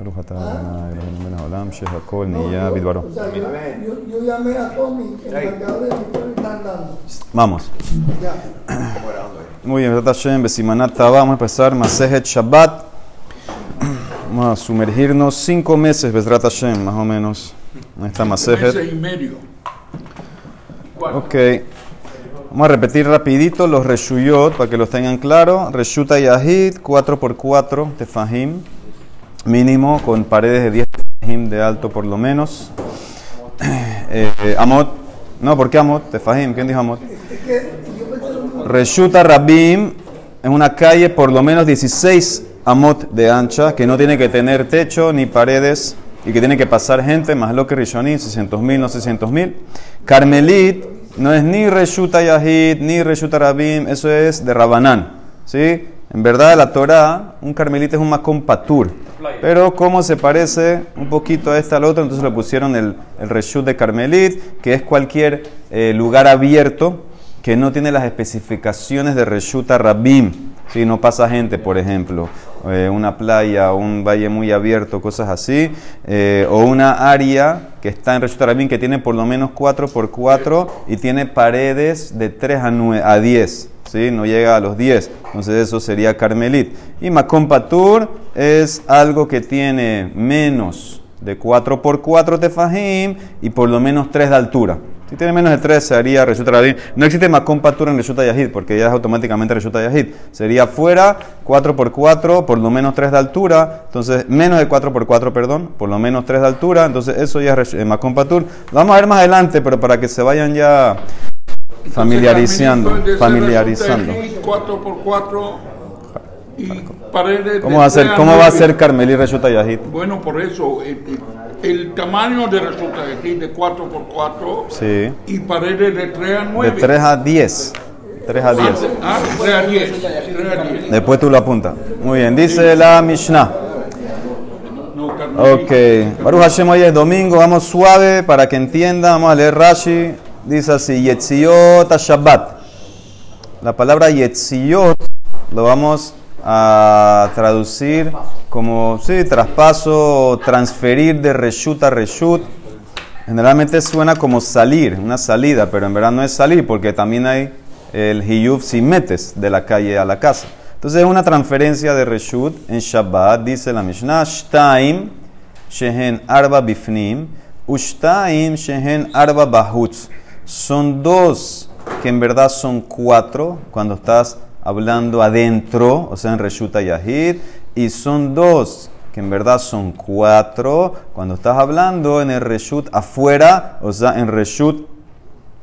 ברוך אתה ה' אלוהינו מלך העולם שהכל נהיה בדברו. O sea, yo, yo, yo llamé a Tommy, el encargado de la y están dando. Vamos. Ya. Muy bien, Besrat Hashem, Besimanat Taba, vamos a empezar Masejet Shabbat. Vamos a sumergirnos cinco meses, Besrat Hashem, más o menos, en esta Masejet. Meses y medio. Ok. Vamos a repetir rapidito los reshuyot para que los tengan claro. Reshuta Yahid, 4x4 tefahim, mínimo con paredes de 10 tefahim de alto por lo menos. Eh, eh, amot, no, ¿por qué Amot? Tefahim, ¿quién dijo Amot? Reshuta Rabim es una calle por lo menos 16 amot de ancha que no tiene que tener techo ni paredes y que tiene que pasar gente, más lo que Rishonim, 600 mil, no 600 mil. Carmelit no es ni Reshuta Yahid ni Reshuta Rabim, eso es de Rabanán. ¿sí? En verdad, la Torah, un carmelita es un makom patur. Pero como se parece un poquito a este al otro, entonces le pusieron el, el reshut de Carmelit, que es cualquier eh, lugar abierto que no tiene las especificaciones de Reshuta Rabim. Si no pasa gente, por ejemplo, eh, una playa, un valle muy abierto, cosas así, eh, o una área que está en Reshuta Rabim que tiene por lo menos 4 por 4 y tiene paredes de 3 a, 9, a 10. ¿sí? No llega a los 10. Entonces eso sería Carmelit. Y Makom Patur es algo que tiene menos de 4 por 4 tefajim y por lo menos 3 de altura. Si tiene menos de 3 sería Reshuta Rabim. No existe Makom Patur en Reshuta Yahid porque ya es automáticamente Reshuta Yahid. Sería fuera 4 por 4 por lo menos 3 de altura. Entonces menos de 4 por 4 perdón, por lo menos 3 de altura. Entonces eso ya es Makom Patur. Lo vamos a ver más adelante, pero para que se vayan ya familiarizando. Familiarizando. 4 por 4 y paredes ¿Cómo de va a ser, cómo va a ser? Bueno, por eso, el, el tamaño de resulta decir de 4 por 4 Sí. y paredes de 3 a De 9. 3 a 10. 3 a 10. Ah, 3 a 10. 3 a 10. Después tú lo apuntas. Muy bien, dice la Mishnah. Ok, Baruch Hashem, hoy es domingo, vamos suave para que entiendan. Vamos a leer Rashi. Dice así: Yetziot Shabbat. La palabra Yetziot lo vamos a traducir como, sí, traspaso, transferir de reshut a reshut. Generalmente suena como salir, una salida, pero en verdad no es salir porque también hay el hiyuv si metes de la calle a la casa. Entonces es una transferencia de reshut en Shabbat, dice la Mishnah, Shtaim shehen arba bifnim, ushtaim shehen arba bahutz. Son dos que en verdad son cuatro cuando estás hablando adentro, o sea, en Reshuta Yahid, y son dos que en verdad son cuatro cuando estás hablando en el Reshut afuera, o sea, en Reshut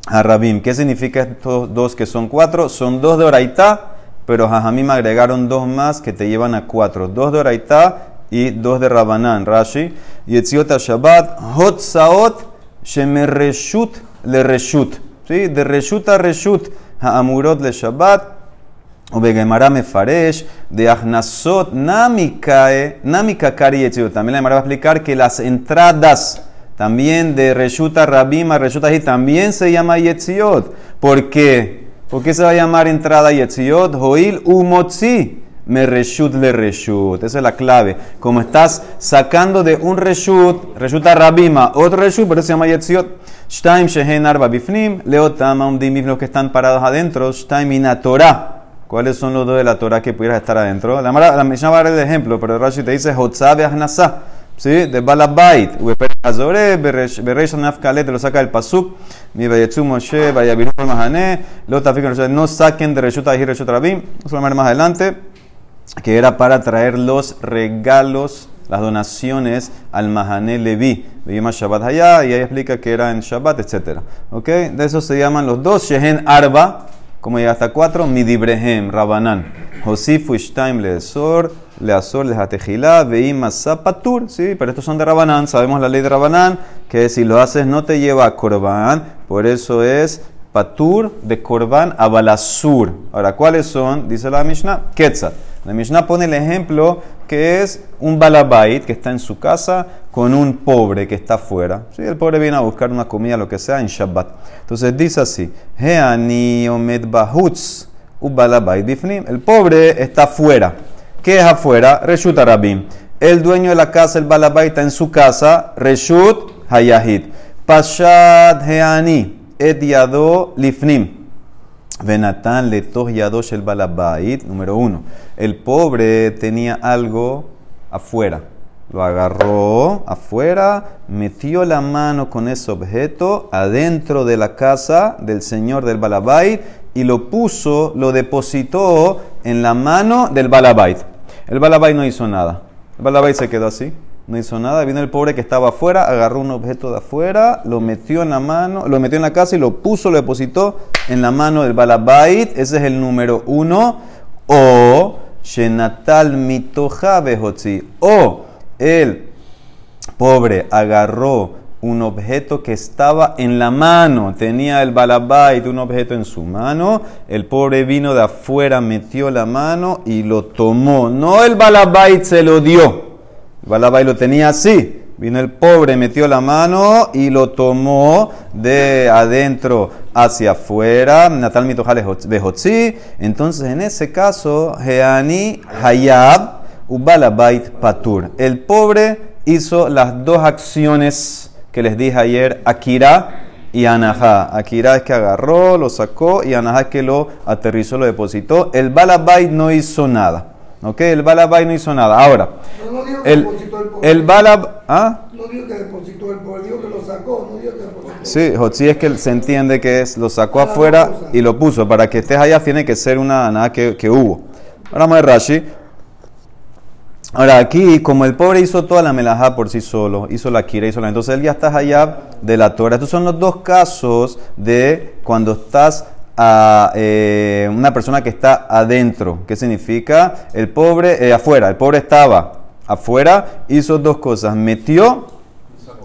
Harabim. ¿Qué significa estos dos que son cuatro? Son dos de Oraitá, pero Jajamim agregaron dos más que te llevan a cuatro. Dos de Oraitá y dos de Rabanán, Rashi. Y Etziot Shabbat, Hot Saot, Shemereshut le Reshut. ¿Sí? De Reshut a Reshut, Ha'amurot le Shabbat. Ubegemara mefaresh de Ahnasot Namikae, Namikakari Yetziot. También la Gemara va a explicar que las entradas también de Reshuta Rabim a Reshuta Hi también se llama Yetziot. ¿Por qué? ¿Por qué se va a llamar entrada Yetziot? Hoil Umotzi. Me reshut le reshut. Esa es la clave. Como estás sacando de un reshut, reshuta rabima, otro reshut, por eso se llama yetziot. Shtaim shehen arba bifnim, leotama umdim los que están parados adentro. Shtaim ina Torah. ¿Cuáles son los dos de la Torah que pudieras estar adentro? La, la Mishnah va a dar el ejemplo, pero Rashi te dice Hotzah be'ahnasah. ¿Sí? De Balabait. Azore, Beresh Nafkalet, te lo saca del Pasuk. Mi Bayetzu Moshe, Bayabiru Mahane. Lo tafikan, no saquen de Reshuta y Reshut Rabim. Vamos a ver más adelante que era para traer los regalos, las donaciones al Mahané Levi. Veíamos Shabbat allá y ahí explica que era en Shabbat, etc. ¿Ok? De eso se llaman los dos. Shehen Arba, como llega hasta cuatro, Midibrehem, Rabanán. Josif Uishtaim Leesor, Leasor Lehatejilá, Veim Patur. Sí, pero estos son de Rabanán. Sabemos la ley de Rabanán, que si lo haces no te lleva a Korban. Por eso es Patur de Korban a Balasur. Ahora, ¿cuáles son? Dice la Mishnah, Quetzat. La Mishnah pone el ejemplo que es un balabait que está en su casa con un pobre que está afuera. Sí, el pobre viene a buscar una comida, lo que sea, en Shabbat. Entonces dice así: Heani omed bahutz u balabait bifnim. El pobre está afuera. ¿Qué es afuera? Reshuta Rabim. el dueño de la casa, el balabait, está en su casa, Reshut Hayahid. Pashad Heani, Et Yado Lifnim. Venatan Letoh Yadosh el balabait. Número uno. El pobre tenía algo afuera. Lo agarró afuera, metió la mano con ese objeto adentro de la casa del señor del balabait y lo puso, lo depositó en la mano del balabait. El balabait no hizo nada. El balabait se quedó así, no hizo nada. Vino el pobre que estaba afuera, agarró un objeto de afuera, lo metió en la mano, lo metió en la casa y lo puso, lo depositó en la mano del balabait. Ese es el número uno. O shenatal mitoja. O el pobre agarró un objeto que estaba en la mano, tenía el balabait, un objeto en su mano, el pobre vino de afuera, metió la mano y lo tomó. No el balabait se lo dio, el balabait lo tenía así. Vino el pobre, metió la mano y lo tomó de adentro hacia afuera. Natal mitojales behotzi. Entonces, en ese caso, Heani Hayab Ubalabait Patur. El pobre hizo las dos acciones que les dije ayer, Akira y Anahá. Akira es que agarró, lo sacó y Anahá es que lo aterrizó, lo depositó. El Balabait no hizo nada. ¿Ok? El Balabait no hizo nada. Ahora, No, no digo que el, depositó el el Balab... ¿Ah? No digo que depositó el pobre, digo que lo sacó, no digo que depositó. Sí, Jotzi es que se entiende que es, lo sacó afuera y lo puso. Para que estés allá tiene que ser una nada que, que hubo. Ahora vamos a ver Rashi. Ahora aquí, como el pobre hizo toda la melajá por sí solo, hizo la kira, hizo la... Entonces él ya está allá de la Torah. Estos son los dos casos de cuando estás a eh, una persona que está adentro. ¿Qué significa? El pobre, eh, afuera, el pobre estaba afuera, hizo dos cosas. Metió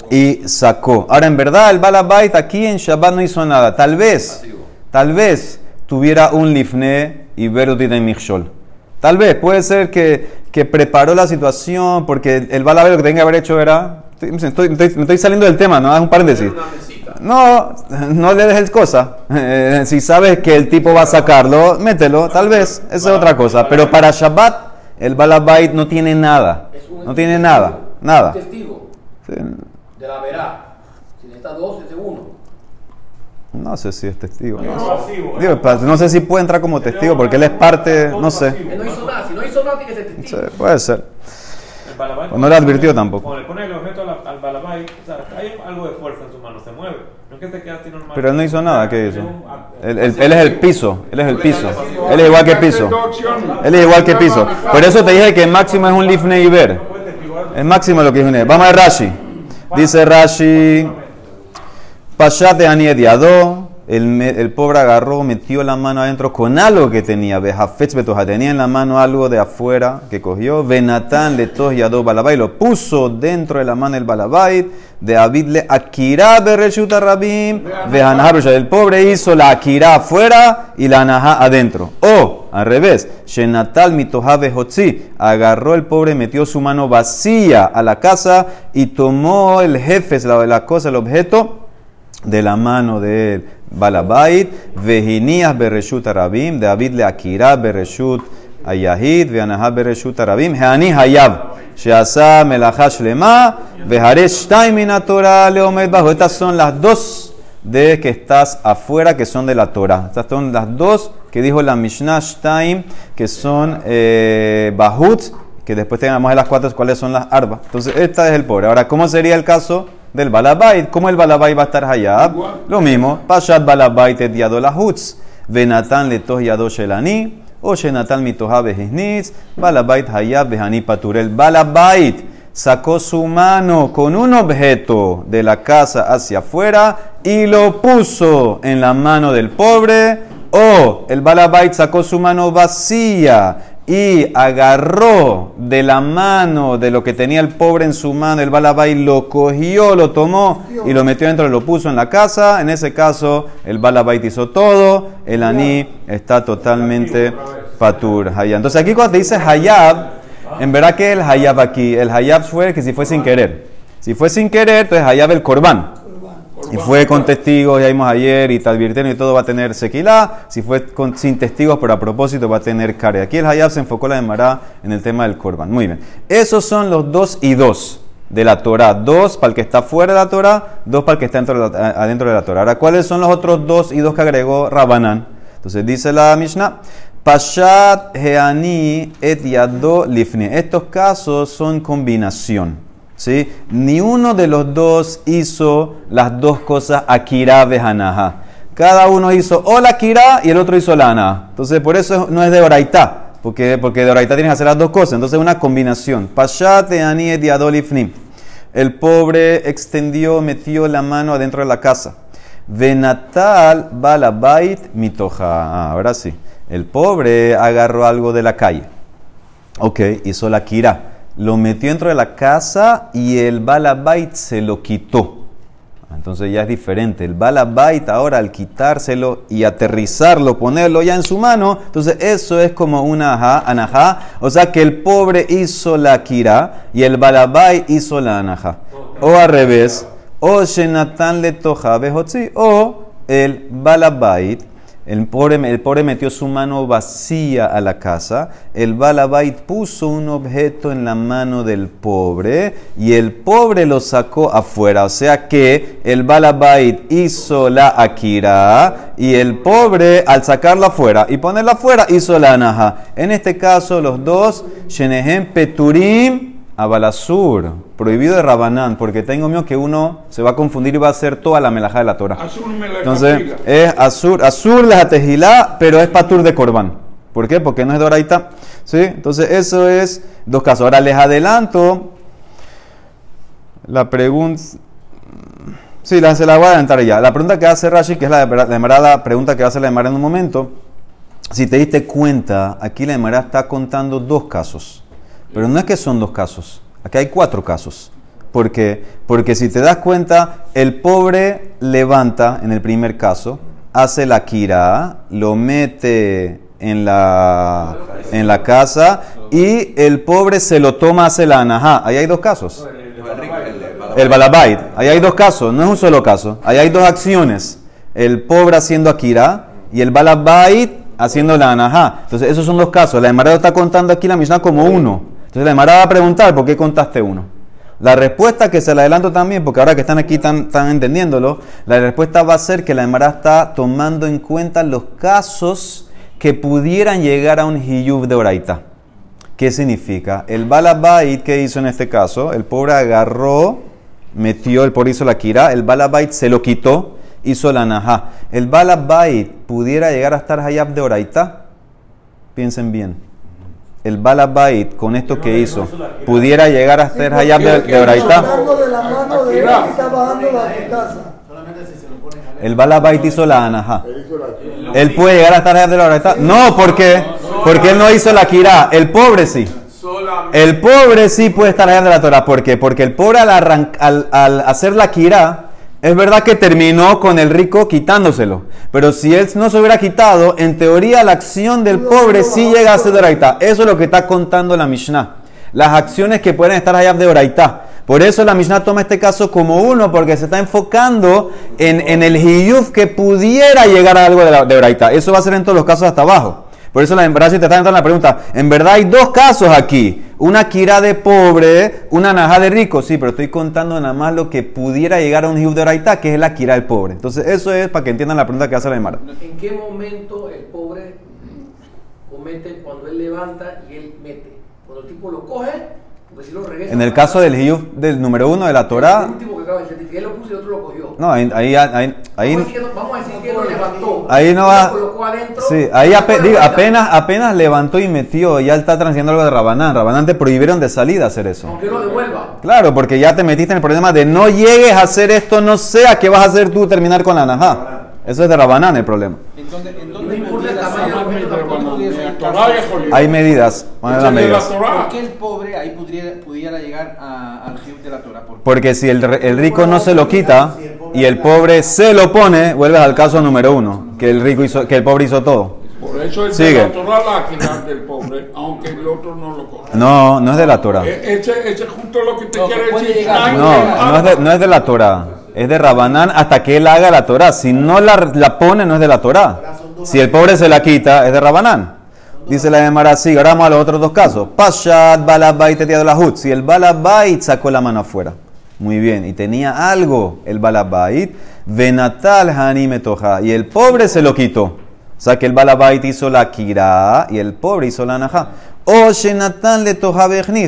y sacó. Ahora, en verdad, el Balabait aquí en Shabbat no hizo nada. Tal vez, tal vez tuviera un lifne y de Michol. Tal vez, puede ser que, que preparó la situación porque el Balabait lo que tenía que haber hecho era. Estoy, estoy- me estoy saliendo del tema, no es un paréntesis. No, no le dejes cosa. Eh, si sabes que el tipo va a sacarlo, mételo, tal vez. Esa es otra cosa. Pero para Shabbat, el Balabait no tiene nada. No tiene nada. Nada. testigo Sí. de la verá. Si necesita dos, ese uno. No sé si es testigo. No, Es pasivo, Digo, pa- no sé si puede entrar como testigo porque él es parte, no sé. Él no hizo nada. Si no hizo nada, tiene que ser Sí, testigo. puede ser. El no le advirtió tampoco. Cuando le pone el objeto al, al balabay, o sea, hay algo de fuerza normal. Pero él no hizo nada, ¿qué hizo? Él, él- él es el piso, él es el piso. Él es igual que piso. Opciones. Él es igual que piso. Por eso te dije que el máximo es un lifne y ver. El máximo es lo que es un Vamos a ver Rashi. Dice Rashi, Pashat de Aniediado, el, el pobre agarró, metió la mano adentro con algo que tenía. Bejafetz betoja, tenía en la mano algo de afuera que cogió. Benatán le yado balabay, lo puso dentro de la mano del balabay. De Abid le akira bereshuta rabim. El pobre hizo la akira afuera y la anahá adentro. O, al revés, Shenatal mitoja behotzi. Agarró el pobre, metió su mano vacía a la casa y tomó el jefe, la, la cosa, el objeto de la mano de Balabait, Vejinías Bereshut Arabim, David le Akira Bereshut Ayahid, Veanahá Bereshut Arabim, Heani Hayab, Sheasa Melachá Shlema, Veharesh Shtaim min Torah Leomed Bajo. Estas son las dos de que estás afuera, que son de la Torah. Estas son las dos que dijo la Mishnah Shtaim, que son eh, Bahut, que después tengamos en las cuatro cuáles son las arba. Entonces, esta es el pobre. Ahora, ¿cómo sería el caso del balabait? ¿Cómo el balabait va a estar hayab? Lo mismo. Pashat balabait et yado lahutz. Venatan letoh yado shelani. O shenatan mitoha behisnitz. Balabait hayab behani patur. El balabait sacó su mano con un objeto de la casa hacia afuera y lo puso en la mano del pobre. O el balabait sacó su mano vacía y agarró de la mano de lo que tenía el pobre en su mano, el balabay lo cogió, lo tomó y lo metió dentro lo puso en la casa. En ese caso, el balabay hizo todo, el aní está totalmente patur. Entonces aquí cuando te dice hayab, en verdad que el hayab aquí, el hayab fue que si fue sin querer. Si fue sin querer, entonces hayab el corbán. Y fue con testigos, ya vimos ayer, y te advirtieron y todo va a tener sequilá. Si fue con- sin testigos, pero a propósito va a tener care. Aquí el Hayab se enfocó la Emara en el tema del Korban. Muy bien. Esos son los dos y dos de la Torah. Dos para el que está fuera de la Torah, dos para el que está dentro de la- adentro de la Torah. Ahora, ¿cuáles son los otros dos y dos que agregó Rabanán? Entonces dice la Mishnah. Pashat Heani et Yado Lifni. Estos casos son combinación. Ni uno de los dos hizo las dos cosas Akira Behanaha. Cada uno hizo o la y el otro hizo la Anaha. Entonces, por eso no es de Oraitá. Porque, porque de Oraitá tienes que hacer las dos cosas. Entonces, es una combinación. Pashat Heani et Yado Lifni. El pobre extendió, metió la mano adentro de la casa. Venatal balabait mitoja. Ah, ahora sí. El pobre agarró algo de la calle. Ok, hizo la kira. Lo metió dentro de la casa y el balabait se lo quitó. Entonces ya es diferente. El balabait ahora al quitárselo y aterrizarlo, ponerlo ya en su mano, entonces eso es como una ajá, anajá. O sea que el pobre hizo la kira y el balabait hizo la anajá. O al revés. O shenatan le toja. O el balabait el pobre, el pobre metió su mano vacía a la casa. El balabait puso un objeto en la mano del pobre y el pobre lo sacó afuera. O sea que el balabait hizo la akira y el pobre al sacarla afuera y ponerla afuera hizo la anaja. En este caso los dos, shenehem peturim abalasur, prohibido de Rabanán, porque tengo miedo que uno se va a confundir y va a hacer toda la melajá de la Torah. La Entonces, es azur, azur la tejilá, pero es patur de corbán. ¿Por qué? Porque no es doraita. ¿Sí? Entonces, eso es dos casos. Ahora les adelanto la pregunta. Sí, la, se la voy a adelantar ya. La pregunta que hace Rashi, que es la, la, Emara, la pregunta que hace la Emara en un momento. Si te diste cuenta, aquí la Emara está contando dos casos. Pero no es que son dos casos. Aquí hay cuatro casos. ¿Por qué? Porque si te das cuenta, el pobre levanta en el primer caso, hace la kira, lo mete en la, en la casa y el pobre se lo toma, hace la anajá. Ahí hay dos casos. El balabait. Ahí hay dos casos, no es un solo caso. Ahí hay dos acciones. El pobre haciendo akira y el balabait haciendo la anajá. Entonces, esos son dos casos. La Emara está contando aquí la Mishnah como uno. Entonces, la Emara va a preguntar, ¿por qué contaste uno? La respuesta que se la adelanto también, porque ahora que están aquí están, están entendiéndolo, la respuesta va a ser que la Emara está tomando en cuenta los casos que pudieran llegar a un hiyuv de oraita. ¿Qué significa? El balabait que hizo en este caso, el pobre agarró, metió, el pobre hizo la kira, el balabait se lo quitó, hizo la najá. El balabait pudiera llegar a estar hayab de oraita. Piensen bien. El balabait con esto que hizo pudiera llegar a ser hayab de, de casa. El balabait hizo la anajá. Él puede llegar a estar hayab de la oraita. No, ¿por qué? Porque él no hizo la kira. El pobre sí. El pobre sí puede estar allá de la Torah. ¿Por qué? Porque el pobre al, arran- al, al hacer la kira, es verdad que terminó con el rico quitándoselo. Pero si él no se hubiera quitado, en teoría la acción del pobre sí llega a ser de oraitá. Eso es lo que está contando la Mishnah. Las acciones que pueden estar allá de oraitá. Por eso la Mishnah toma este caso como uno, porque se está enfocando en, en el hiyuf que pudiera llegar a algo de, la, de oraitá. Eso va a ser en todos los casos hasta abajo. Por eso la Rashi te está entrando la pregunta. En verdad hay dos casos aquí. Una kira de pobre, una najá de rico. Sí, pero estoy contando nada más lo que pudiera llegar a un hijo de oraitá, que es la kira del pobre. Entonces eso es para que entiendan la pregunta que hace la Emara. ¿En qué momento el pobre comete cuando él levanta y él mete? Cuando el tipo lo coge, porque si lo regresa. En el caso del hiyuf del número uno de la El último que acaba de decir, que él lo puso y otro lo cogió. no, ahí, ahí, ahí, ahí- vamos, a decir, vamos a decir que lo levantó. ahí no va. Lo colocó adentro. Sí, ahí ape- digo, apenas, apenas levantó y metió, ya está transmitiendo algo de Rabanán. Rabanán te prohibieron de salida hacer eso. Aunque lo devuelva. Claro, porque ya te metiste en el problema de no llegues a hacer esto, no sea qué vas a hacer tú terminar con la najá. Eso es de Rabanán el problema. ¿En dónde, Torah. Hay medidas, vamos a Ese las es de la medidas. ¿Por qué el pobre ahí pudiera, pudiera llegar a- al hiyub de la Torah? ¿Por? Porque si el, re- el rico no se lo quita y el pobre se lo pone, vuelves al caso número uno, que el rico hizo, que el pobre hizo todo. Por eso es Sigue. de la Torah la del pobre, aunque el otro no lo coja. No, no es de la Torah. E- Ese, ese es justo lo que te No, quiere decir. llegar. No, no es de, no es de la Torah. es de Rabanán hasta que él haga la Torah. Si no la, la pone, no es de la Torah. Si el pobre se la quita, es de Rabanán. Dice la Gemara así, ahora vamos a los otros dos casos. Pashat balabait la hut. Si el balabait sacó la mano afuera. Muy bien, y tenía algo el balabait. Venatal hanime toja. Y el pobre se lo quitó. O sea que el balabait hizo la kira y el pobre hizo la naja. O shenatan le toja.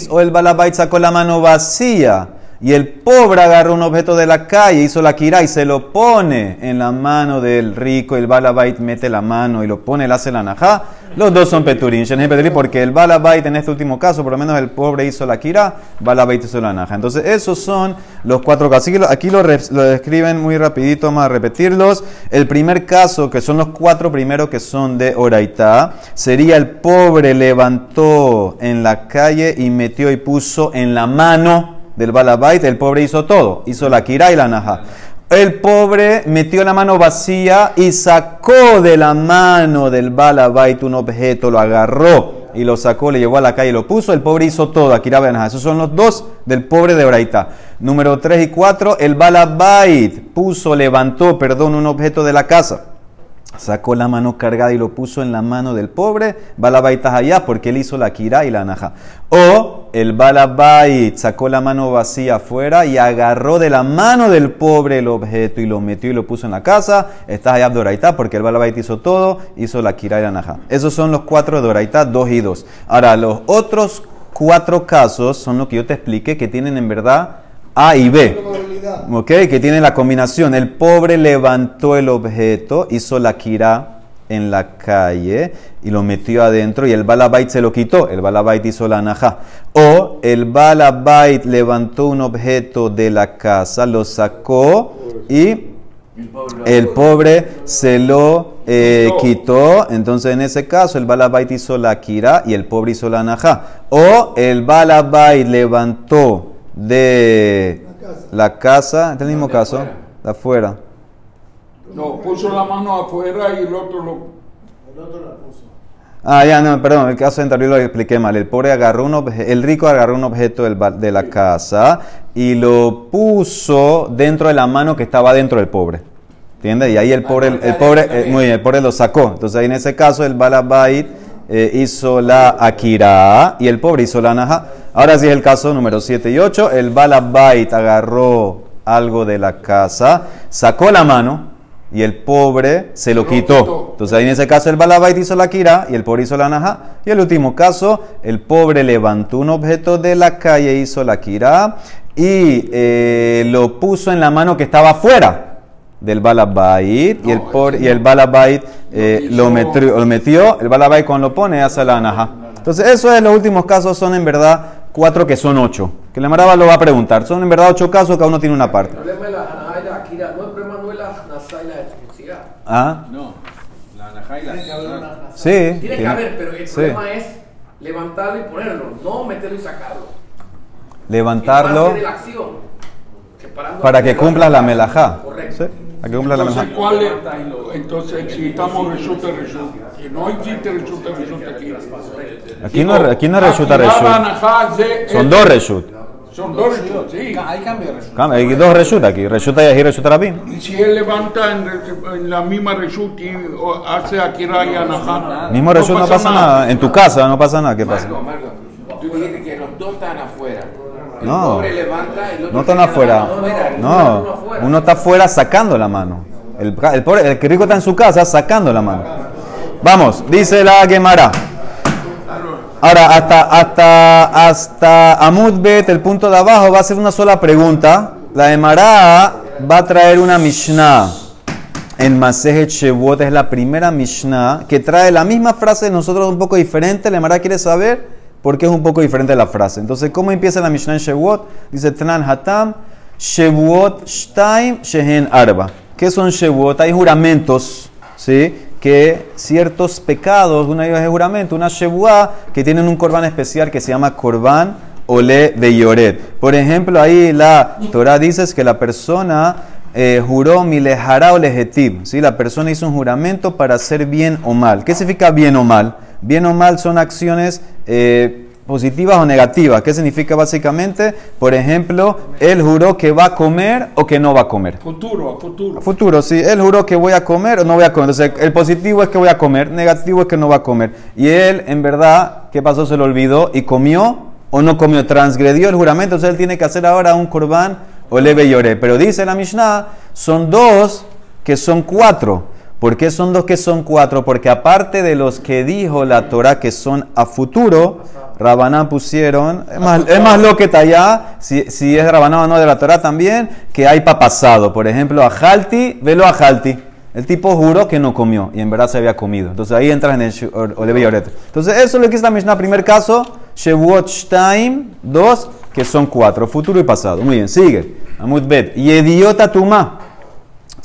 O el balabait sacó la mano vacía. Y el pobre agarró un objeto de la calle, hizo la kira y se lo pone en la mano del rico. El balabait mete la mano y lo pone, él hace la najá. Los dos son peturín, porque el balabait en este último caso, por lo menos el pobre hizo la kira, balabait hizo la naja. Entonces, esos son los cuatro casos. Aquí, aquí lo, lo describen muy rapidito, vamos a repetirlos. El primer caso, que son los cuatro primeros que son de Oraitá, sería el pobre levantó en la calle y metió y puso en la mano del balabait, el pobre hizo todo, hizo la kira y la naja. El pobre metió la mano vacía y sacó de la mano del balabait un objeto, lo agarró y lo sacó, le llevó a la calle y lo puso. El pobre hizo todo, Akira Benaja. Esos son los dos del pobre de Oraita. Número 3 y 4, el balabait puso, levantó, perdón, un objeto de la casa sacó la mano cargada y lo puso en la mano del pobre, balabait allá porque él hizo la kira y la naja. O el balabait sacó la mano vacía afuera y agarró de la mano del pobre el objeto y lo metió y lo puso en la casa, está allá Doraita porque el balabait hizo todo, hizo la kira y la naja. Esos son los cuatro de Doraita, dos y dos. Ahora, los otros cuatro casos son los que yo te expliqué que tienen en verdad a y B. ¿Ok? Que tiene la combinación. El pobre levantó el objeto, hizo la kira en la calle y lo metió adentro y el balabait se lo quitó. El balabait hizo la naja. O el balabait levantó un objeto de la casa, lo sacó y el pobre se lo eh, quitó. Entonces, en ese caso, el balabait hizo la kira y el pobre hizo la naja. O el balabait levantó de la casa, es el mismo caso, de afuera. No, puso la mano afuera y el otro lo... Ah, ya, no, perdón, el caso anterior lo expliqué mal. El pobre agarró un objeto, el rico agarró un objeto del de la casa y lo puso dentro de la mano que estaba dentro del pobre. ¿Entiendes? Y ahí el pobre, el, el pobre, eh, muy bien, el pobre lo sacó. Entonces ahí en ese caso el balabait eh, hizo la akira y el pobre hizo la naja. Ahora sí es el caso número 7 y 8. El balabait agarró algo de la casa, sacó la mano y el pobre se lo lo quitó. quitó. Entonces ahí en ese caso el balabait hizo la kira y el pobre hizo la naja. Y el último caso, el pobre levantó un objeto de la calle, hizo la kira y eh, lo puso en la mano que estaba afuera del balabait y el No, pobre, y el no. balabait eh, lo, metió, lo metió, el balabait cuando lo pone hace la naja. Entonces esos de los últimos casos son en verdad cuatro que son ocho. Que la Maraba lo va a preguntar. Son en verdad ocho casos, cada uno tiene una parte. problema de la Hanajá y la Akira, no, el problema no es la Hanasá y la exclusividad. ¿Ah? No, la y la Sí. Tiene que tiene- haber, pero el sí. problema es levantarlo y ponerlo, no meterlo y sacarlo. Levantarlo. Es parte de la acción. Separando Para que la- cumplas la melajá. Correcto. ¿Sí? Para que cumplas la Entonces, melajá. ¿cuál es? Entonces, si estamos resulta, resulta. Que no existe resulta, resulta aquí. Aquí no, aquí no resulta Akira, reshut. Son es- dos reshut. Son dos reshut, sí. Hay cambio de. Cambia, Hay dos reshut aquí. Reshut y reshut rabin. Y si él levanta en, en la misma reshut y o hace Akira y Anajá. Mismo reshut no pasa nada. En tu casa no pasa nada. ¿Qué pasa? Marco, Marco, tú dijiste que los dos están afuera. El No. pobre levanta, el otro No están afuera. No. Uno está afuera sacando la mano. El, el, pobre, el que rico está en su casa sacando la mano. Vamos, dice la Gemara. Ahora, hasta, hasta, hasta Amud Bet, el punto de abajo, va a ser una sola pregunta. La Gemara va a traer una Mishnah en Masejet Shevot. Es la primera Mishnah que trae la misma frase de nosotros un poco diferente. La Gemara quiere saber por qué es un poco diferente la frase. Entonces, ¿cómo empieza la Mishnah en Shevot? Dice Tnan Hatam, Shevot Shtaim Shehen Arba. ¿Qué son Shevot? Hay juramentos, ¿sí? Que ciertos pecados, una de juramento, una Shevuah, que tienen un corbán especial que se llama corbán Ole de Yoret. Por ejemplo, ahí la Torah dice que la persona eh, juró milejara o lejetib. ¿sí? La persona hizo un juramento para hacer bien o mal. ¿Qué significa bien o mal? Bien o mal son acciones eh, positivas o negativas. ¿Qué significa básicamente? Por ejemplo, él juró que va a comer o que no va a comer. Futuro, a futuro. Futuro, sí. Él juró que voy a comer o no voy a comer. Entonces, el positivo es que voy a comer, negativo es que no va a comer. Y él, en verdad, ¿qué pasó? Se lo olvidó y comió o no comió, transgredió el juramento. Entonces, él tiene que hacer ahora un corbán o leve lloré. Pero dice la Mishnah, son dos que son cuatro. ¿Por qué son dos que son cuatro? Porque aparte de los que dijo la Torah que son a futuro, Rabanán pusieron, es más, es más lo que está allá, si, si es Rabanán o no de la Torah también, que hay para pasado. Por ejemplo, a Jalti, velo a Jalti. El tipo juró que no comió y en verdad se había comido. Entonces ahí entras en el Olevi Yoret. Entonces eso es lo que dice la Mishnah. Primer caso, Shevuot Shtaim, dos, que son cuatro, futuro y pasado. Muy bien, sigue. Amud Bet. Yediota Tuma.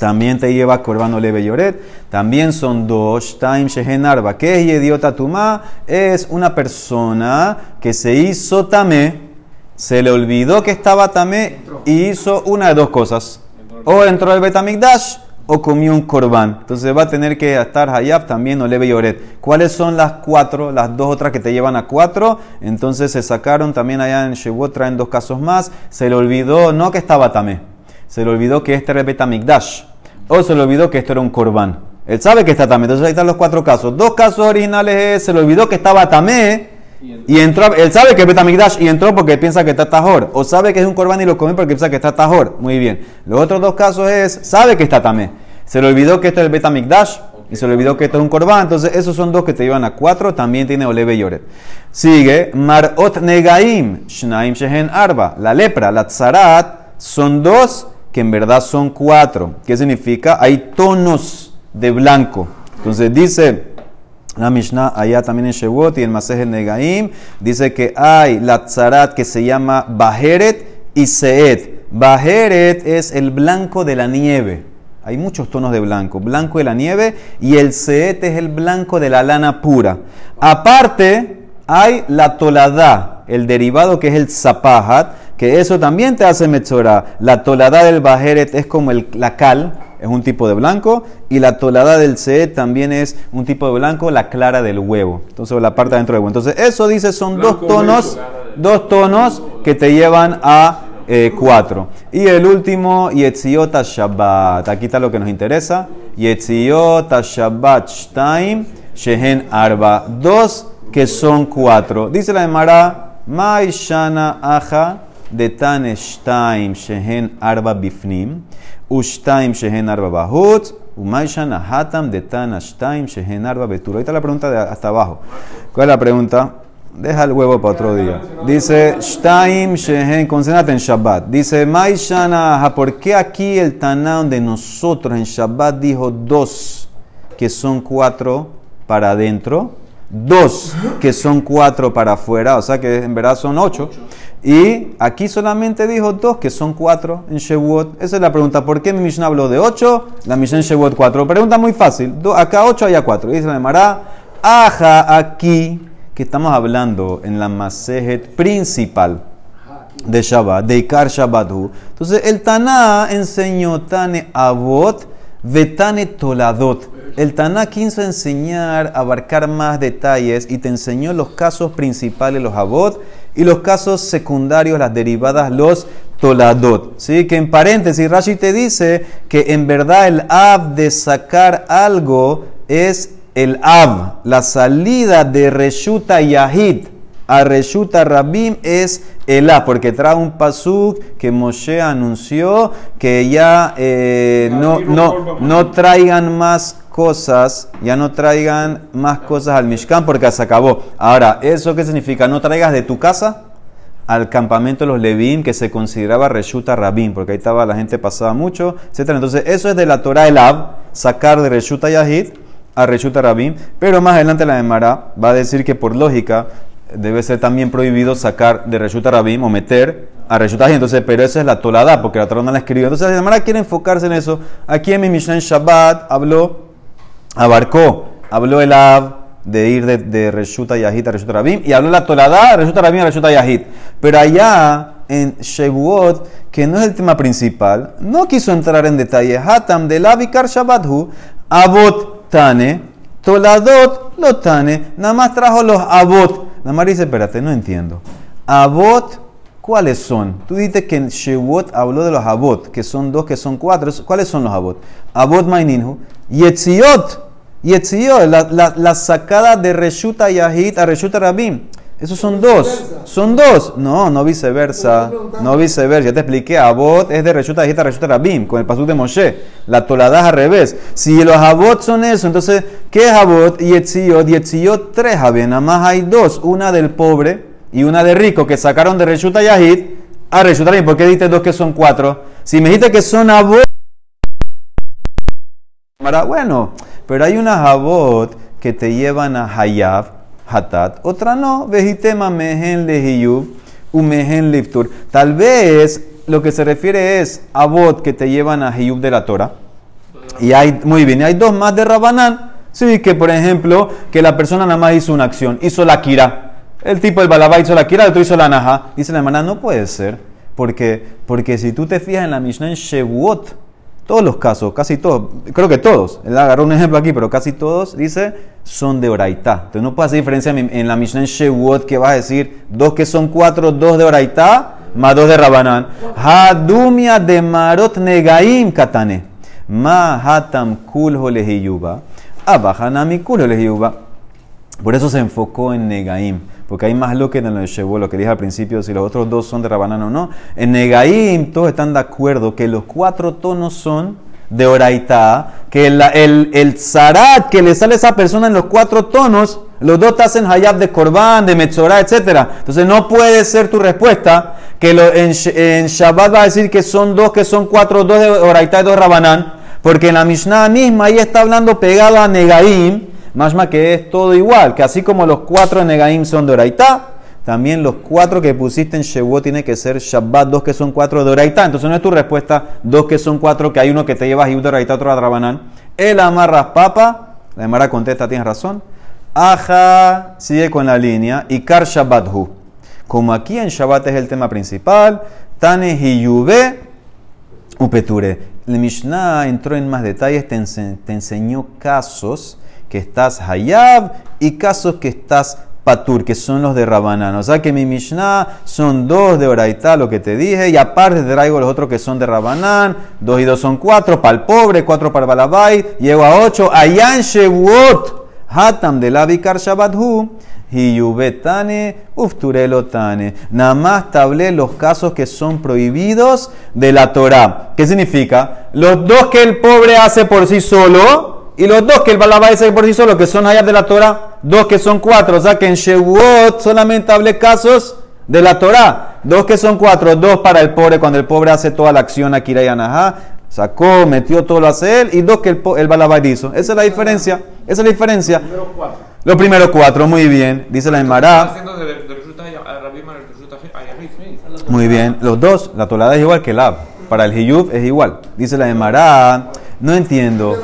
También te lleva Corbano Leve Yoret. También son dos. Time Shehen Arba. ¿Qué es Yediota Tuma? Es una persona que se hizo tamé, se le olvidó que estaba tamé y hizo una de dos cosas. O entró al Betamigdash o comió un corbán. Entonces va a tener que estar Hayab también o Leve Yoret. ¿Cuáles son las cuatro? Las dos otras que te llevan a cuatro. Entonces se sacaron también allá en Shewot, traen dos casos más. Se le olvidó, no que estaba tamé. Se le olvidó que este era el Betamigdash. O se le olvidó que esto era un corbán. Él sabe que está tamé. Entonces ahí están los cuatro casos. Dos casos originales es, se le olvidó que estaba tamé. Y entró, él sabe que es Betamigdash y entró porque piensa que está tajor. O sabe que es un corbán y lo comió porque piensa que está tajor. Muy bien. Los otros dos casos es, sabe que está tamé. Se le olvidó que esto es el Betamigdash y se le olvidó que esto es un corbán. Entonces esos son dos que te llevan a cuatro. También tiene Oleve Yoret. Sigue, Marot Negaim, Shnaim Shehen Arba. La lepra, la tzarat, son dos que en verdad son cuatro. ¿Qué significa? Hay tonos de blanco. Entonces dice la Mishnah allá también en Shewot y en Masej Negaim, dice que hay la tzarat que se llama Baheret y Seet. Baheret es el blanco de la nieve. Hay muchos tonos de blanco. Blanco de la nieve y el Seet es el blanco de la lana pura. Aparte, hay la toladá, el derivado que es el zapahat, que eso también te hace metzora. La toladá del Baheret es como el- la cal, es un tipo de blanco, y la toladá del Seet también es un tipo de blanco, la clara del huevo. Entonces, la parte adentro del huevo. Entonces, eso dice son dos tonos, dos tonos que te llevan a eh, cuatro. Y el último, Yetziot Shabbat. Aquí está lo que nos interesa. Yetziot Shabbat Shtaim Shehen Arba. Dos que son cuatro. Dice la Emara, Mai Shana Aja de Shehen Arba Bifnim. Ushtaim Shehen Arba Bahut. Umay Shana Hatam de Tana Shtaim Shehen Arba Betur. Ahorita la pregunta de hasta abajo. ¿Cuál es la pregunta? Deja el huevo para otro día. Dice, Shtaim Shehen, concéntrate en Shabbat. Dice, Mai Shana, Aha, ¿por qué aquí el Taná donde nosotros en Shabbat dijo dos que son cuatro para adentro? Dos que son cuatro para afuera, o sea que en verdad son ocho. Y aquí solamente dijo dos que son cuatro en Shevuot. Esa es la pregunta. ¿Por qué mi Mishnah habló de ocho? La Mishnah en Shevuot cuatro. Pregunta muy fácil. Acá ocho, allá cuatro. Dice la Gemara, Aja aquí que estamos hablando en la Masejet principal de Shabbat, de Ikar Shabbathu. Entonces, el Taná enseñó Tane Avot, Vetane Toladot. El Taná quiso enseñar, abarcar más detalles y te enseñó los casos principales, los Avot, y los casos secundarios, las derivadas, los Toladot. ¿Sí? Que en paréntesis, Rashi te dice que en verdad el Av de sacar algo es el Av, la salida de Reshuta Yahid a Reshuta Rabim es Elá, porque trae un pasuk que Moshe anunció que ya eh, no, no, no traigan más cosas, ya no traigan más cosas al Mishkan porque se acabó. Ahora, ¿eso qué significa? No traigas de tu casa al campamento de los Levim que se consideraba Reshuta Rabim, porque ahí estaba la gente pasaba mucho, etc. Entonces, eso es de la Torah el Ab, sacar de Reshuta Yahid a Reshuta Rabim, pero más adelante la Emara va a decir que por lógica debe ser también prohibido sacar de Reshuta Rabim o meter a Reshuta Yahid. Entonces, pero esa es la Tolada, porque la Torah no la escribió. Entonces, la Emara quiere enfocarse en eso. Aquí en mi Mishnah Shabbat habló, abarcó, habló el Ab, de ir de, de Reshuta Yahid a Reshuta Rabim y habló la Toladá, Reshuta Rabim a Reshuta Yahid. Pero allá en Shevuot, que no es el tema principal, no quiso entrar en detalle. Hatam de Lavikar Shabbathu, Abot Tane, Toladot Lotane, nada más trajo los Abot. La Mara dice, espérate, no entiendo. Abot, ¿cuáles son? Tú dices que en Shewot habló de los abot, que son dos, que son cuatro. ¿Cuáles son los abot? Abot Maininhu. Yetziot. Yetziot, la, la, la sacada de Reshuta Yahid a Reshuta Rabim. Esos son dos. Son dos. No, no viceversa. No viceversa. Ya te expliqué. Abot es de Reshuta Yahid a Reshuta Rabim, con el pasú de Moshe. La tolada es al revés. Si los abot son eso, entonces, ¿qué es abot? Yetziot. Yetziot tres, Javier. Nada más hay dos. Una del pobre y una de rico que sacaron de Reshuta Yahid a Reshuta Rabim. ¿Por qué dijiste dos que son cuatro? Si me dijiste que son abot. Bueno, pero hay unas abot que te llevan a Hayab, Hatat, otra no, Vejitema Mehen Lehiyub, Umehen Liftur. Tal vez lo que se refiere es abot que te llevan a Hiyub de la Torah. Y hay, muy bien, hay dos más de Rabanán. Sí, que por ejemplo, que la persona nada más hizo una acción, hizo la kira. El tipo del balabá hizo la kira, el otro hizo la naja. Dice la hermana, no puede ser. Porque, porque si tú te fijas en la Mishnah en Shevuot, todos los casos, casi todos, creo que todos, él agarró un ejemplo aquí, pero casi todos, dice, son de Oraitá. Entonces no puede hacer diferencia en la Mishnah en Shevuot que va a decir dos que son cuatro, dos de Oraitá, más dos de Rabanán. Hadumia de Marot Negaim Katane. Ma hatam kulho lehiyuba. Abahanami kulho lehiyuba. Por eso se enfocó en Negaim, porque hay más lo que en el lo que dije al principio, si los otros dos son de Rabanán o no. En Negaim todos están de acuerdo que los cuatro tonos son de Oraitá, que el, el, el zarat que le sale a esa persona en los cuatro tonos, los dos te hacen hayab de Korban, de Metzorah, etc. Entonces no puede ser tu respuesta que lo- en, en Shabbat va a decir que son dos, que son cuatro, dos de Oraitá y dos de Rabanán, porque en la Mishnah misma ahí está hablando pegado a Negaim, más que es todo igual, que así como los cuatro Negaim son de Oraitá, también los cuatro que pusiste en Shevuot tiene que ser Shabbat, dos que son cuatro de Oraitá. Entonces no es tu respuesta, dos que son cuatro, que hay uno que te lleva a de Oraitá, otro a Rabanán. El amarras papa, la Emara contesta, tienes razón. Aja sigue con la línea, Ikar Shabbat hu. Como aquí en Shabbat es el tema principal, Tane Hiyube Upeture. El Mishnah entró en más detalles, te enseñó casos que estás Hayab y casos que estás Patur, que son los de Rabanán. O sea que mi Mishnah son dos de Oraitá, lo que te dije, y aparte te traigo los otros que son de Rabanán. Dos y dos son cuatro, para el pobre, cuatro para el Balabay, llego a ocho. En Shevuot, Hatam de la Vikar Shabbat hu. Hiyubetane, ufturelotane. Nada más te hablé los casos que son prohibidos de la Torah. ¿Qué significa? Los dos que el pobre hace por sí solo y los dos que el balabá hace por sí solo, que son hayab de la Torah, dos que son cuatro. O sea que en Shevuot solamente hablé casos de la Torah. Dos que son cuatro, dos para el pobre cuando el pobre hace toda la acción aquí y Anahá. Sacó, metió todo lo hace él y dos que el, el balabá hizo. Esa es la diferencia. Esa es la diferencia. Los primeros cuatro, muy bien. Dice la Emara. a a a. Muy bien. Los dos, la tolada es igual que el ab. Para el hiyub es igual. Dice la Emara. No entiendo.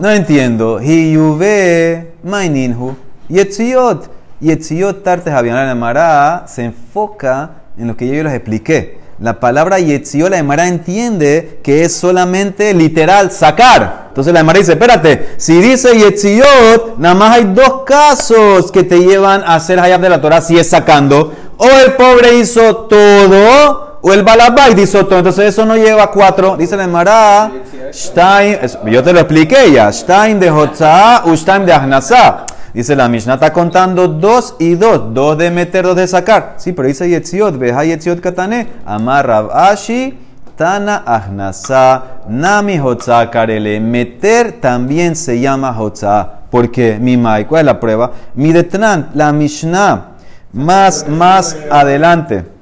No entiendo. Hiyube maininhu. Yetziot. Yetziot tartes la Emara se enfoca en lo que yo les expliqué. La palabra Yetziot, la Emara entiende que es solamente literal, sacar. Entonces la Emara dice, espérate, si dice Yetziot, nada más hay dos casos que te llevan a hacer hayab de la Torah si es sacando. O el pobre hizo todo, o el balabait hizo todo. Entonces eso no lleva cuatro. Dice la Emara, Stein, yo te lo expliqué ya, Stein de Hotzah, Stein de Ahnasá. Dice la Mishnah está contando dos y dos, dos de meter, dos de sacar. Sí, pero dice Yetziot, veja Yetziot Katane, Amar Ashi, Tana Ahnasá, Nami Hotzah Karele. Meter también se llama Hotzah. Porque, mi mai, ¿cuál es la prueba? Mi detran, la Mishnah, más, más adelante,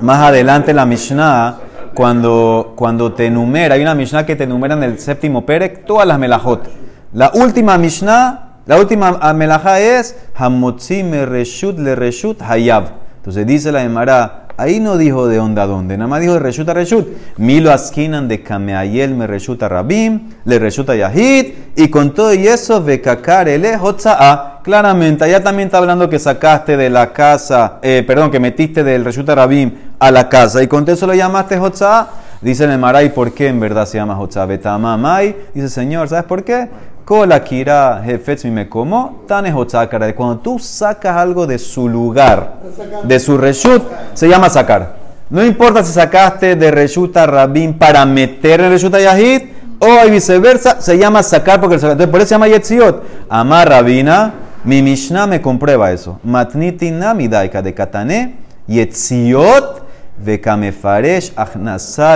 más adelante la Mishnah, cuando, cuando te enumera, hay una Mishnah que te enumera en el séptimo Perek, todas las melajot. La última Mishnah, la última ah, melajá es Hamotzi me reshut le reshut hayab. Entonces dice la Emara, ahí no dijo de onda dónde, nada más dijo de reshut a reshut. Milo askinan de kameayel me reshut a rabim, le reshut a yahid, y con todo y eso, vekakar ele hotza'a. Claramente, allá también está hablando que sacaste de la casa, eh, perdón, que metiste del reshut a rabim a la casa, y con eso lo llamaste hotza'a. Dice el Emara, ¿y por qué en verdad se llama hotza'a? Betamamai. Dice, Señor, ¿sabes por qué? Kol akira hefetz mi me como, tan es otzakara. Cuando tú sacas algo de su lugar, de su reshut, se llama sacar. No importa si sacaste de reshut a rabín para meter en reshut a yahid, o viceversa, se llama sacar porque. Entonces, por eso se llama yetziot. Amar rabina, mi mishnah me comprueba eso. Matniti namidaika de katane, yetziot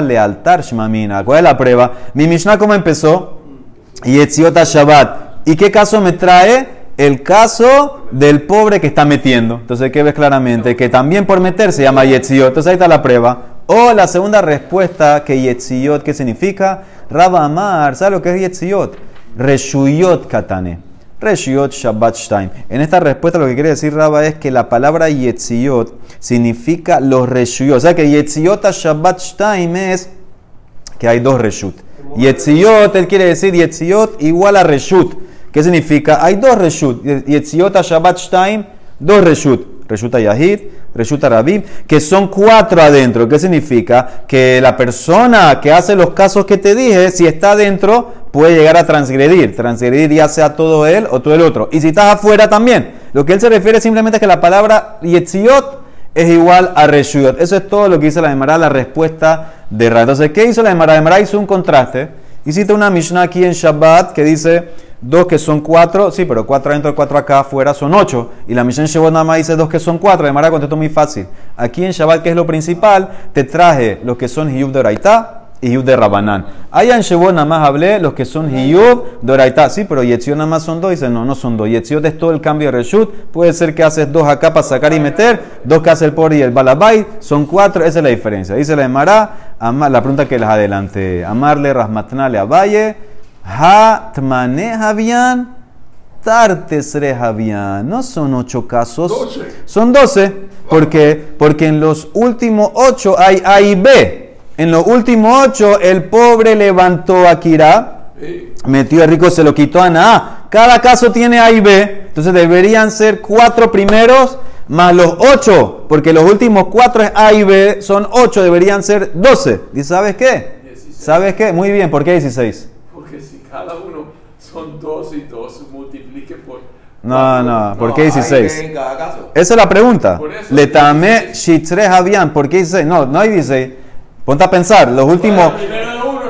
lealtar shmamina. ¿Cuál es la prueba? Mi mishnah, ¿cómo empezó? Yetziot a Shabbat. ¿Y qué caso me trae? El caso del pobre que está metiendo. Entonces, ¿qué ves claramente? Que también por meter se llama Yetziot. Entonces, ahí está la prueba. O la segunda respuesta, que Yetziot, ¿qué significa? Rabba Amar, ¿sabes lo que es Yetziot? Reshuyot Katane. Reshuyot Shabbat Shtaim. En esta respuesta lo que quiere decir Rabba es que la palabra Yetziot significa los Reshuyot. O sea que Yetziot a Shabbat Shtaim es que hay dos Reshut. Yetziot, él quiere decir Yetziot igual a Reshut. ¿Qué significa? Hay dos Reshut. Yetziot a Shabbat Shtaim, dos Reshut. Reshut a Yahid, Reshut a Rabim, que son cuatro adentro. ¿Qué significa? Que la persona que hace los casos que te dije, si está adentro, puede llegar a transgredir. Transgredir ya sea todo él o todo el otro. Y si estás afuera también. Lo que él se refiere simplemente es que la palabra Yetziot es igual a Reshuyot. Eso es todo lo que dice la Gemara, la respuesta de Ra. Entonces, ¿qué hizo la Gemara? La hizo un contraste. Hiciste una Mishnah aquí en Shabbat que dice dos que son cuatro, sí, pero cuatro adentro, cuatro acá afuera son ocho. Y la en Shabbat nada más dice dos que son cuatro. La Gemara contestó muy fácil. Aquí en Shabbat, que es lo principal, te traje los que son Hiyub de Oraitá y Hiyub de Rabanán. Allá en Shebot nada más hablé los que son Hiyub de Oraitá. Sí, pero Yetziot nada más son dos. Dice, no, no son dos. Yetziot es todo el cambio de Reshut. Puede ser que haces dos acá para sacar y meter, dos que hace el pobre y el balabay. Son cuatro, esa es la diferencia. Dice la Emara, la pregunta que les adelante. Amarle, Rasmatnale, Abaye, Hatmane Javian, Tartesre Javian. No son ocho casos. Doce. Son doce. ¿Por qué? Porque en los últimos ocho hay A y B. En los últimos ocho, el pobre levantó a Kira, metió a rico, se lo quitó a Ana. Cada caso tiene A y B. Entonces deberían ser cuatro primeros más los ocho, porque los últimos cuatro es A y B, son ocho, deberían ser doce. ¿Y sabes qué? ¿Sabes qué? Muy bien, ¿por qué 16? Porque si cada uno son dos y dos, multiplique por. No, no, ¿por qué No, hay 16? que en cada caso. Esa es la pregunta. Le tamé 16. shitre Javian, ¿por qué 16? No, no hay 16. Ponte a pensar, los últimos,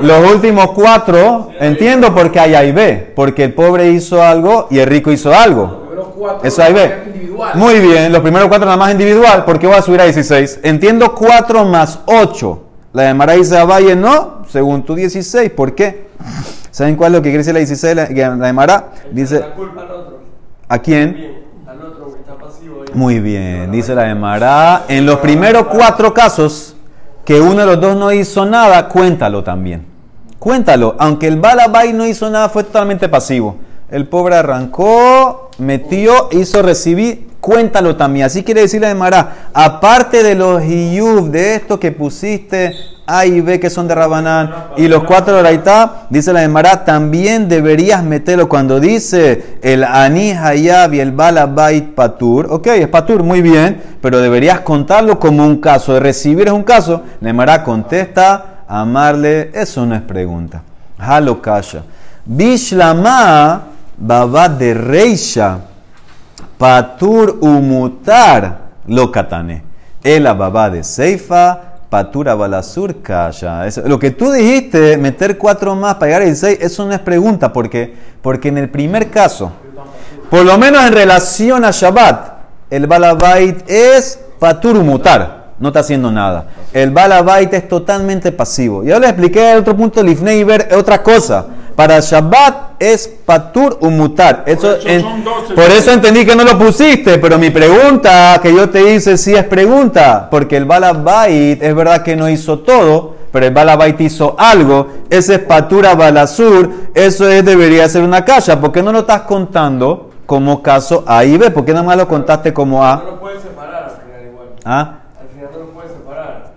los últimos cuatro, entiendo por qué hay A y B, porque el pobre hizo algo y el rico hizo algo. Eso ahí ve. individual. Muy bien, los primeros cuatro nada más individual, ¿por qué voy a subir a 16? Entiendo 4 más 8. La de Mara dice a Valle, no, según tú 16, ¿por qué? ¿Saben cuál es lo que quiere decir la 16? La, la de Mara dice, La culpa al otro. ¿a quién? Al otro que está pasivo. Muy bien, dice la de Mará. En los primeros cuatro casos que uno de los dos no hizo nada, cuéntalo también. Cuéntalo, aunque el Balabay no hizo nada, fue totalmente pasivo. El pobre arrancó, metió, hizo recibir, cuéntalo también. Así quiere decir la de Mará. Aparte de los hiyub, de esto que pusiste A y B que son de Rabanán y los cuatro de Raitá, dice la de Mará, también deberías meterlo cuando dice el Ani Hayab y el Balabait Patur. Ok, es Patur, muy bien, pero deberías contarlo como un caso. De recibir es un caso. La de Mará contesta, amarle, eso no es pregunta. Halo kasha. Bishlama baba de reisha. Patur umutar lo katane. El baba de seifa. Patura balasur. Eso- Lo que tú dijiste, meter cuatro más para llegar a 16, eso no es pregunta. ¿Por qué? Porque en el primer caso, por lo menos en relación a Shabbat, el balabait es patur umutar. No está haciendo nada. El balabait es totalmente pasivo. Ya le expliqué el otro punto, Lifnei y ver otra cosa. Para Shabbat es patur umutar. Eso, eso en- son 12. por eso entendí que no lo pusiste, pero mi pregunta que yo te hice sí es pregunta, porque el balabait es verdad que no hizo todo, pero el balabait hizo algo, ese es patura balasur, eso es, debería ser una caja, ¿por qué no lo estás contando como caso A y B? ¿Por qué nada más lo contaste como No A? lo puedes separar al final igual. ¿Ah? Al final no lo puedes separar.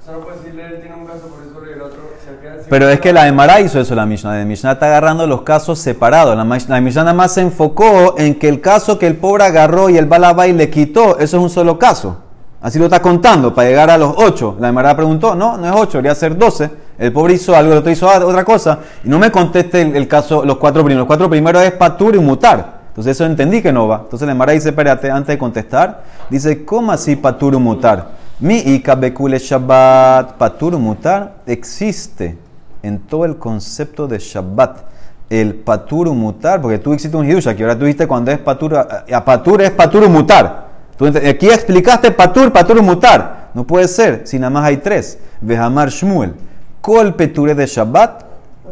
O sea, no puedes decirle él tiene un caso por eso y el otro se al final Pero es que la Emara hizo eso la Mishnah. La Mishnah está agarrando los casos separados. La, la Mishnah nada más se enfocó en que el caso que el pobre agarró y el balabay le quitó, eso es un solo caso. Así lo está contando para llegar a los ocho. La Emara preguntó, no, no es ocho, debería ser doce. El pobre hizo algo, el otro hizo otra cosa. Y no me conteste el, caso, los cuatro primeros. Los cuatro primeros es patur y mutar. Entonces eso entendí que no va. Entonces la Mara dice, espérate, antes de contestar, dice, ¿cómo así patur y mutar? Mi ika bekule Shabbat, patur y mutar, existe en todo el concepto de Shabbat. El patur mutar, porque tú hiciste un hidush aquí, ahora tú dijiste cuando es patur, a, patur es patur mutar. Tú aquí explicaste patur, patur mutar. No puede ser, si nada más hay tres. Vehamar Shmuel. Kol peture de Shabbat,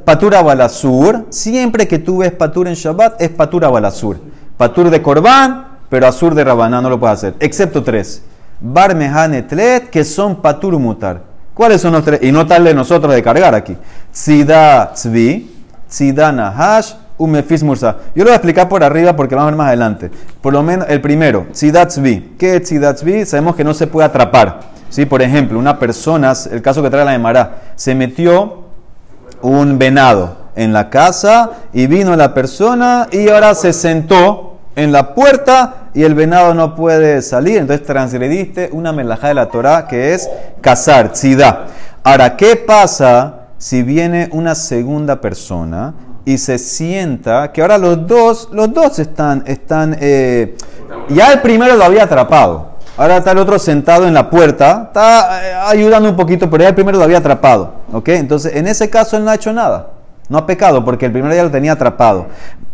patura balasur. Siempre que tú ves patur en Shabbat, es patura balasur. Patur de Korban, pero azur de Rabaná no lo puedes hacer. Excepto tres. Bar Mehan que son patur mutar. ¿Cuáles son los tres? Y no tal de nosotros de cargar aquí. Tzida Tzvi, Tzida Nahash, Umefis Mursa. Yo lo voy a explicar por arriba porque vamos a ver más adelante. Por lo menos el primero, Tzvi. ¿Qué es Tzvi? Sabemos que no se puede atrapar. ¿Sí? Por ejemplo, una persona, el caso que trae la de Mará, se metió un venado en la casa y vino la persona y ahora se sentó en la puerta y el venado no puede salir. Entonces transgrediste una melajá de la Torah que es cazar, tzidá. Ahora, ¿qué pasa si viene una segunda persona y se sienta que ahora los dos, los dos están, están, eh, ya el primero lo había atrapado. Ahora está el otro sentado en la puerta, está eh, ayudando un poquito, pero ya el primero lo había atrapado. ¿Ok? Entonces, en ese caso él no ha hecho nada. No ha pecado porque el primero ya lo tenía atrapado.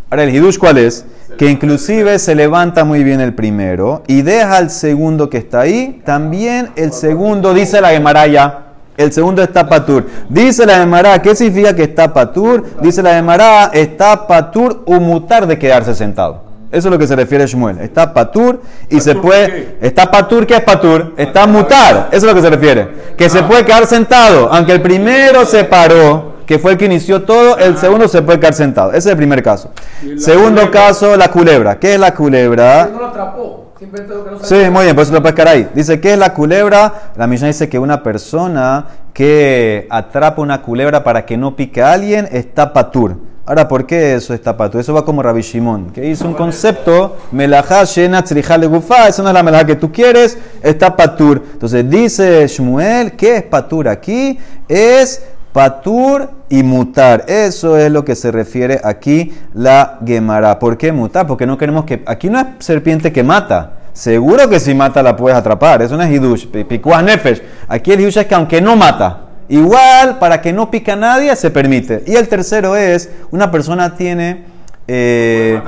Ahora, el hidush, ¿cuál es? Que inclusive se levanta muy bien el primero y deja al segundo que está ahí. También el segundo, dice la Gemara ya, el segundo está patur. Dice la Gemara, ¿qué significa que está patur? Dice la Gemara, está patur o mutar de quedarse sentado. Eso es lo que se refiere Shmuel. Está patur y se ¿Patur puede. Está patur, ¿qué es patur? Está mutar. Eso es lo que se refiere. Que se puede quedar sentado. Aunque el primero se paró, que fue el que inició todo, el segundo se puede quedar sentado. Ese es el primer caso. ¿Y la Segundo culebra? caso, la culebra. ¿Qué es la culebra? No lo atrapó. Que no Sí, muy bien, por eso lo puedes quedar ahí. Dice, ¿qué es la culebra? La Mishnah dice que una persona que atrapa una culebra para que no pique a alguien está patur. Ahora, ¿por qué eso está patur? Eso va como Rabbi Shimon, que hizo un concepto, melajá shena tzriha legufá, eso no es la melajá que tú quieres, está patur. Entonces dice Shmuel, ¿qué es patur aquí? Es patur y mutar. Eso es lo que se refiere aquí la Gemara. ¿Por qué mutar? Porque no queremos que... Aquí no es serpiente que mata. Seguro que si mata la puedes atrapar. Eso no es hidush. Pikuah nefesh. Aquí el hidush es que aunque no mata, igual para que no pica a nadie se permite. Y el tercero es, una persona tiene... eh,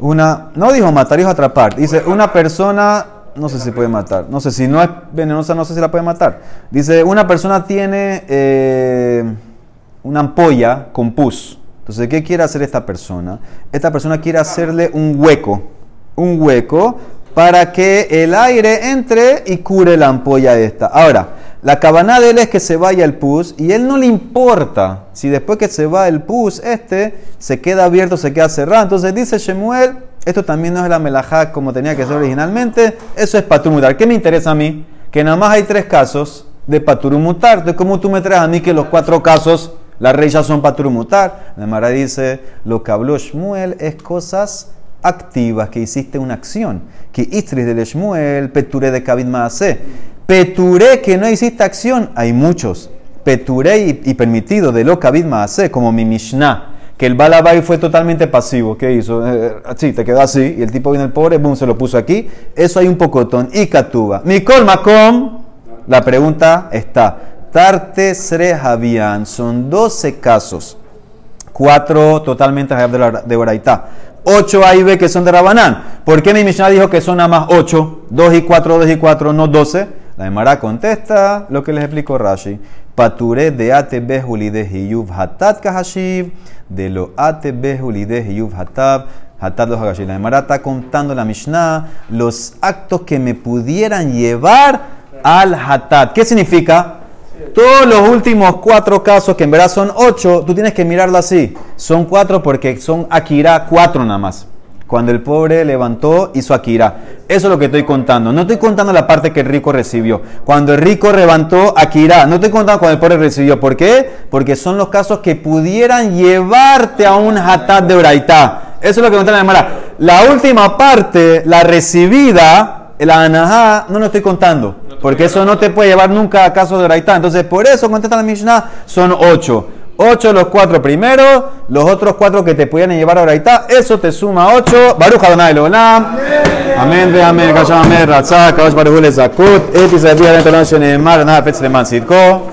una... No dijo matar, dijo atrapar. Dice, una persona... No sé si puede matar. No sé si no es venenosa, no sé si la puede matar. Dice, una persona tiene eh, una ampolla con pus. Entonces, ¿qué quiere hacer esta persona? Esta persona quiere hacerle un hueco. Un hueco para que el aire entre y cure la ampolla esta. Ahora, la cabana de él es que se vaya el pus y él no le importa si después que se va el pus este se queda abierto, se queda cerrado. Entonces dice Shemuel, esto también no es la melajá como tenía que ser originalmente, eso es paturumutar. ¿Qué me interesa a mí? Que nada más hay tres casos de paturumutar. Entonces, ¿cómo tú me traes a mí que los cuatro casos, las reyes son paturumutar? La Mara dice, lo que habló Shmuel es cosas activas, que hiciste una acción. Que istris del Shmuel, peture de Kabid Maase. Peture que no hiciste acción, hay muchos. Peture y, permitido de lo Kabid Maase, como mi Mishnah. Que el Balabai fue totalmente pasivo. ¿Qué hizo? Eh, sí, te quedó así. Y el tipo vino el pobre, boom, se lo puso aquí. Eso hay un pocotón. Y Katuba. Mikol Makom. La pregunta está. Tarte Sre Javian. Son 12 casos. Cuatro totalmente de, Boraitá. Ocho A y B que son de Rabanán. ¿Por qué mi Mishnah dijo que son nada más ocho? Dos y cuatro, dos y cuatro, no doce. La Emara contesta lo que les explicó Rashi. Pature de ate behuli de hiyuv hatat kahashiv. De lo ate behuli de hiyuv hatab. Los hagashiv. La Emara está contando la Mishnah los actos que me pudieran llevar al hatat. ¿Qué significa? Todos los últimos cuatro casos, que en verdad son ocho, tú tienes que mirarlo así. Son cuatro porque son Akira cuatro nada más. Cuando el pobre levantó, hizo Akira. Eso es lo que estoy contando. No estoy contando la parte que el rico recibió. Cuando el rico levantó Akira, no estoy contando cuando el pobre recibió. ¿Por qué? Porque son los casos que pudieran llevarte a un hatat de Braitá. Eso es lo que cuenta la Gemara. La última parte, la recibida, la anajá, no lo estoy contando. Porque eso no te puede llevar nunca a caso de Oraitá. Entonces, por eso contesta la Mishnah, son ocho. Ocho los cuatro primeros, los otros cuatro que te pudieran llevar a Oraitá, eso te suma ocho. Baruch Adonai Leolam. Amén, ve amén, amén, nada, petz leman, sitko.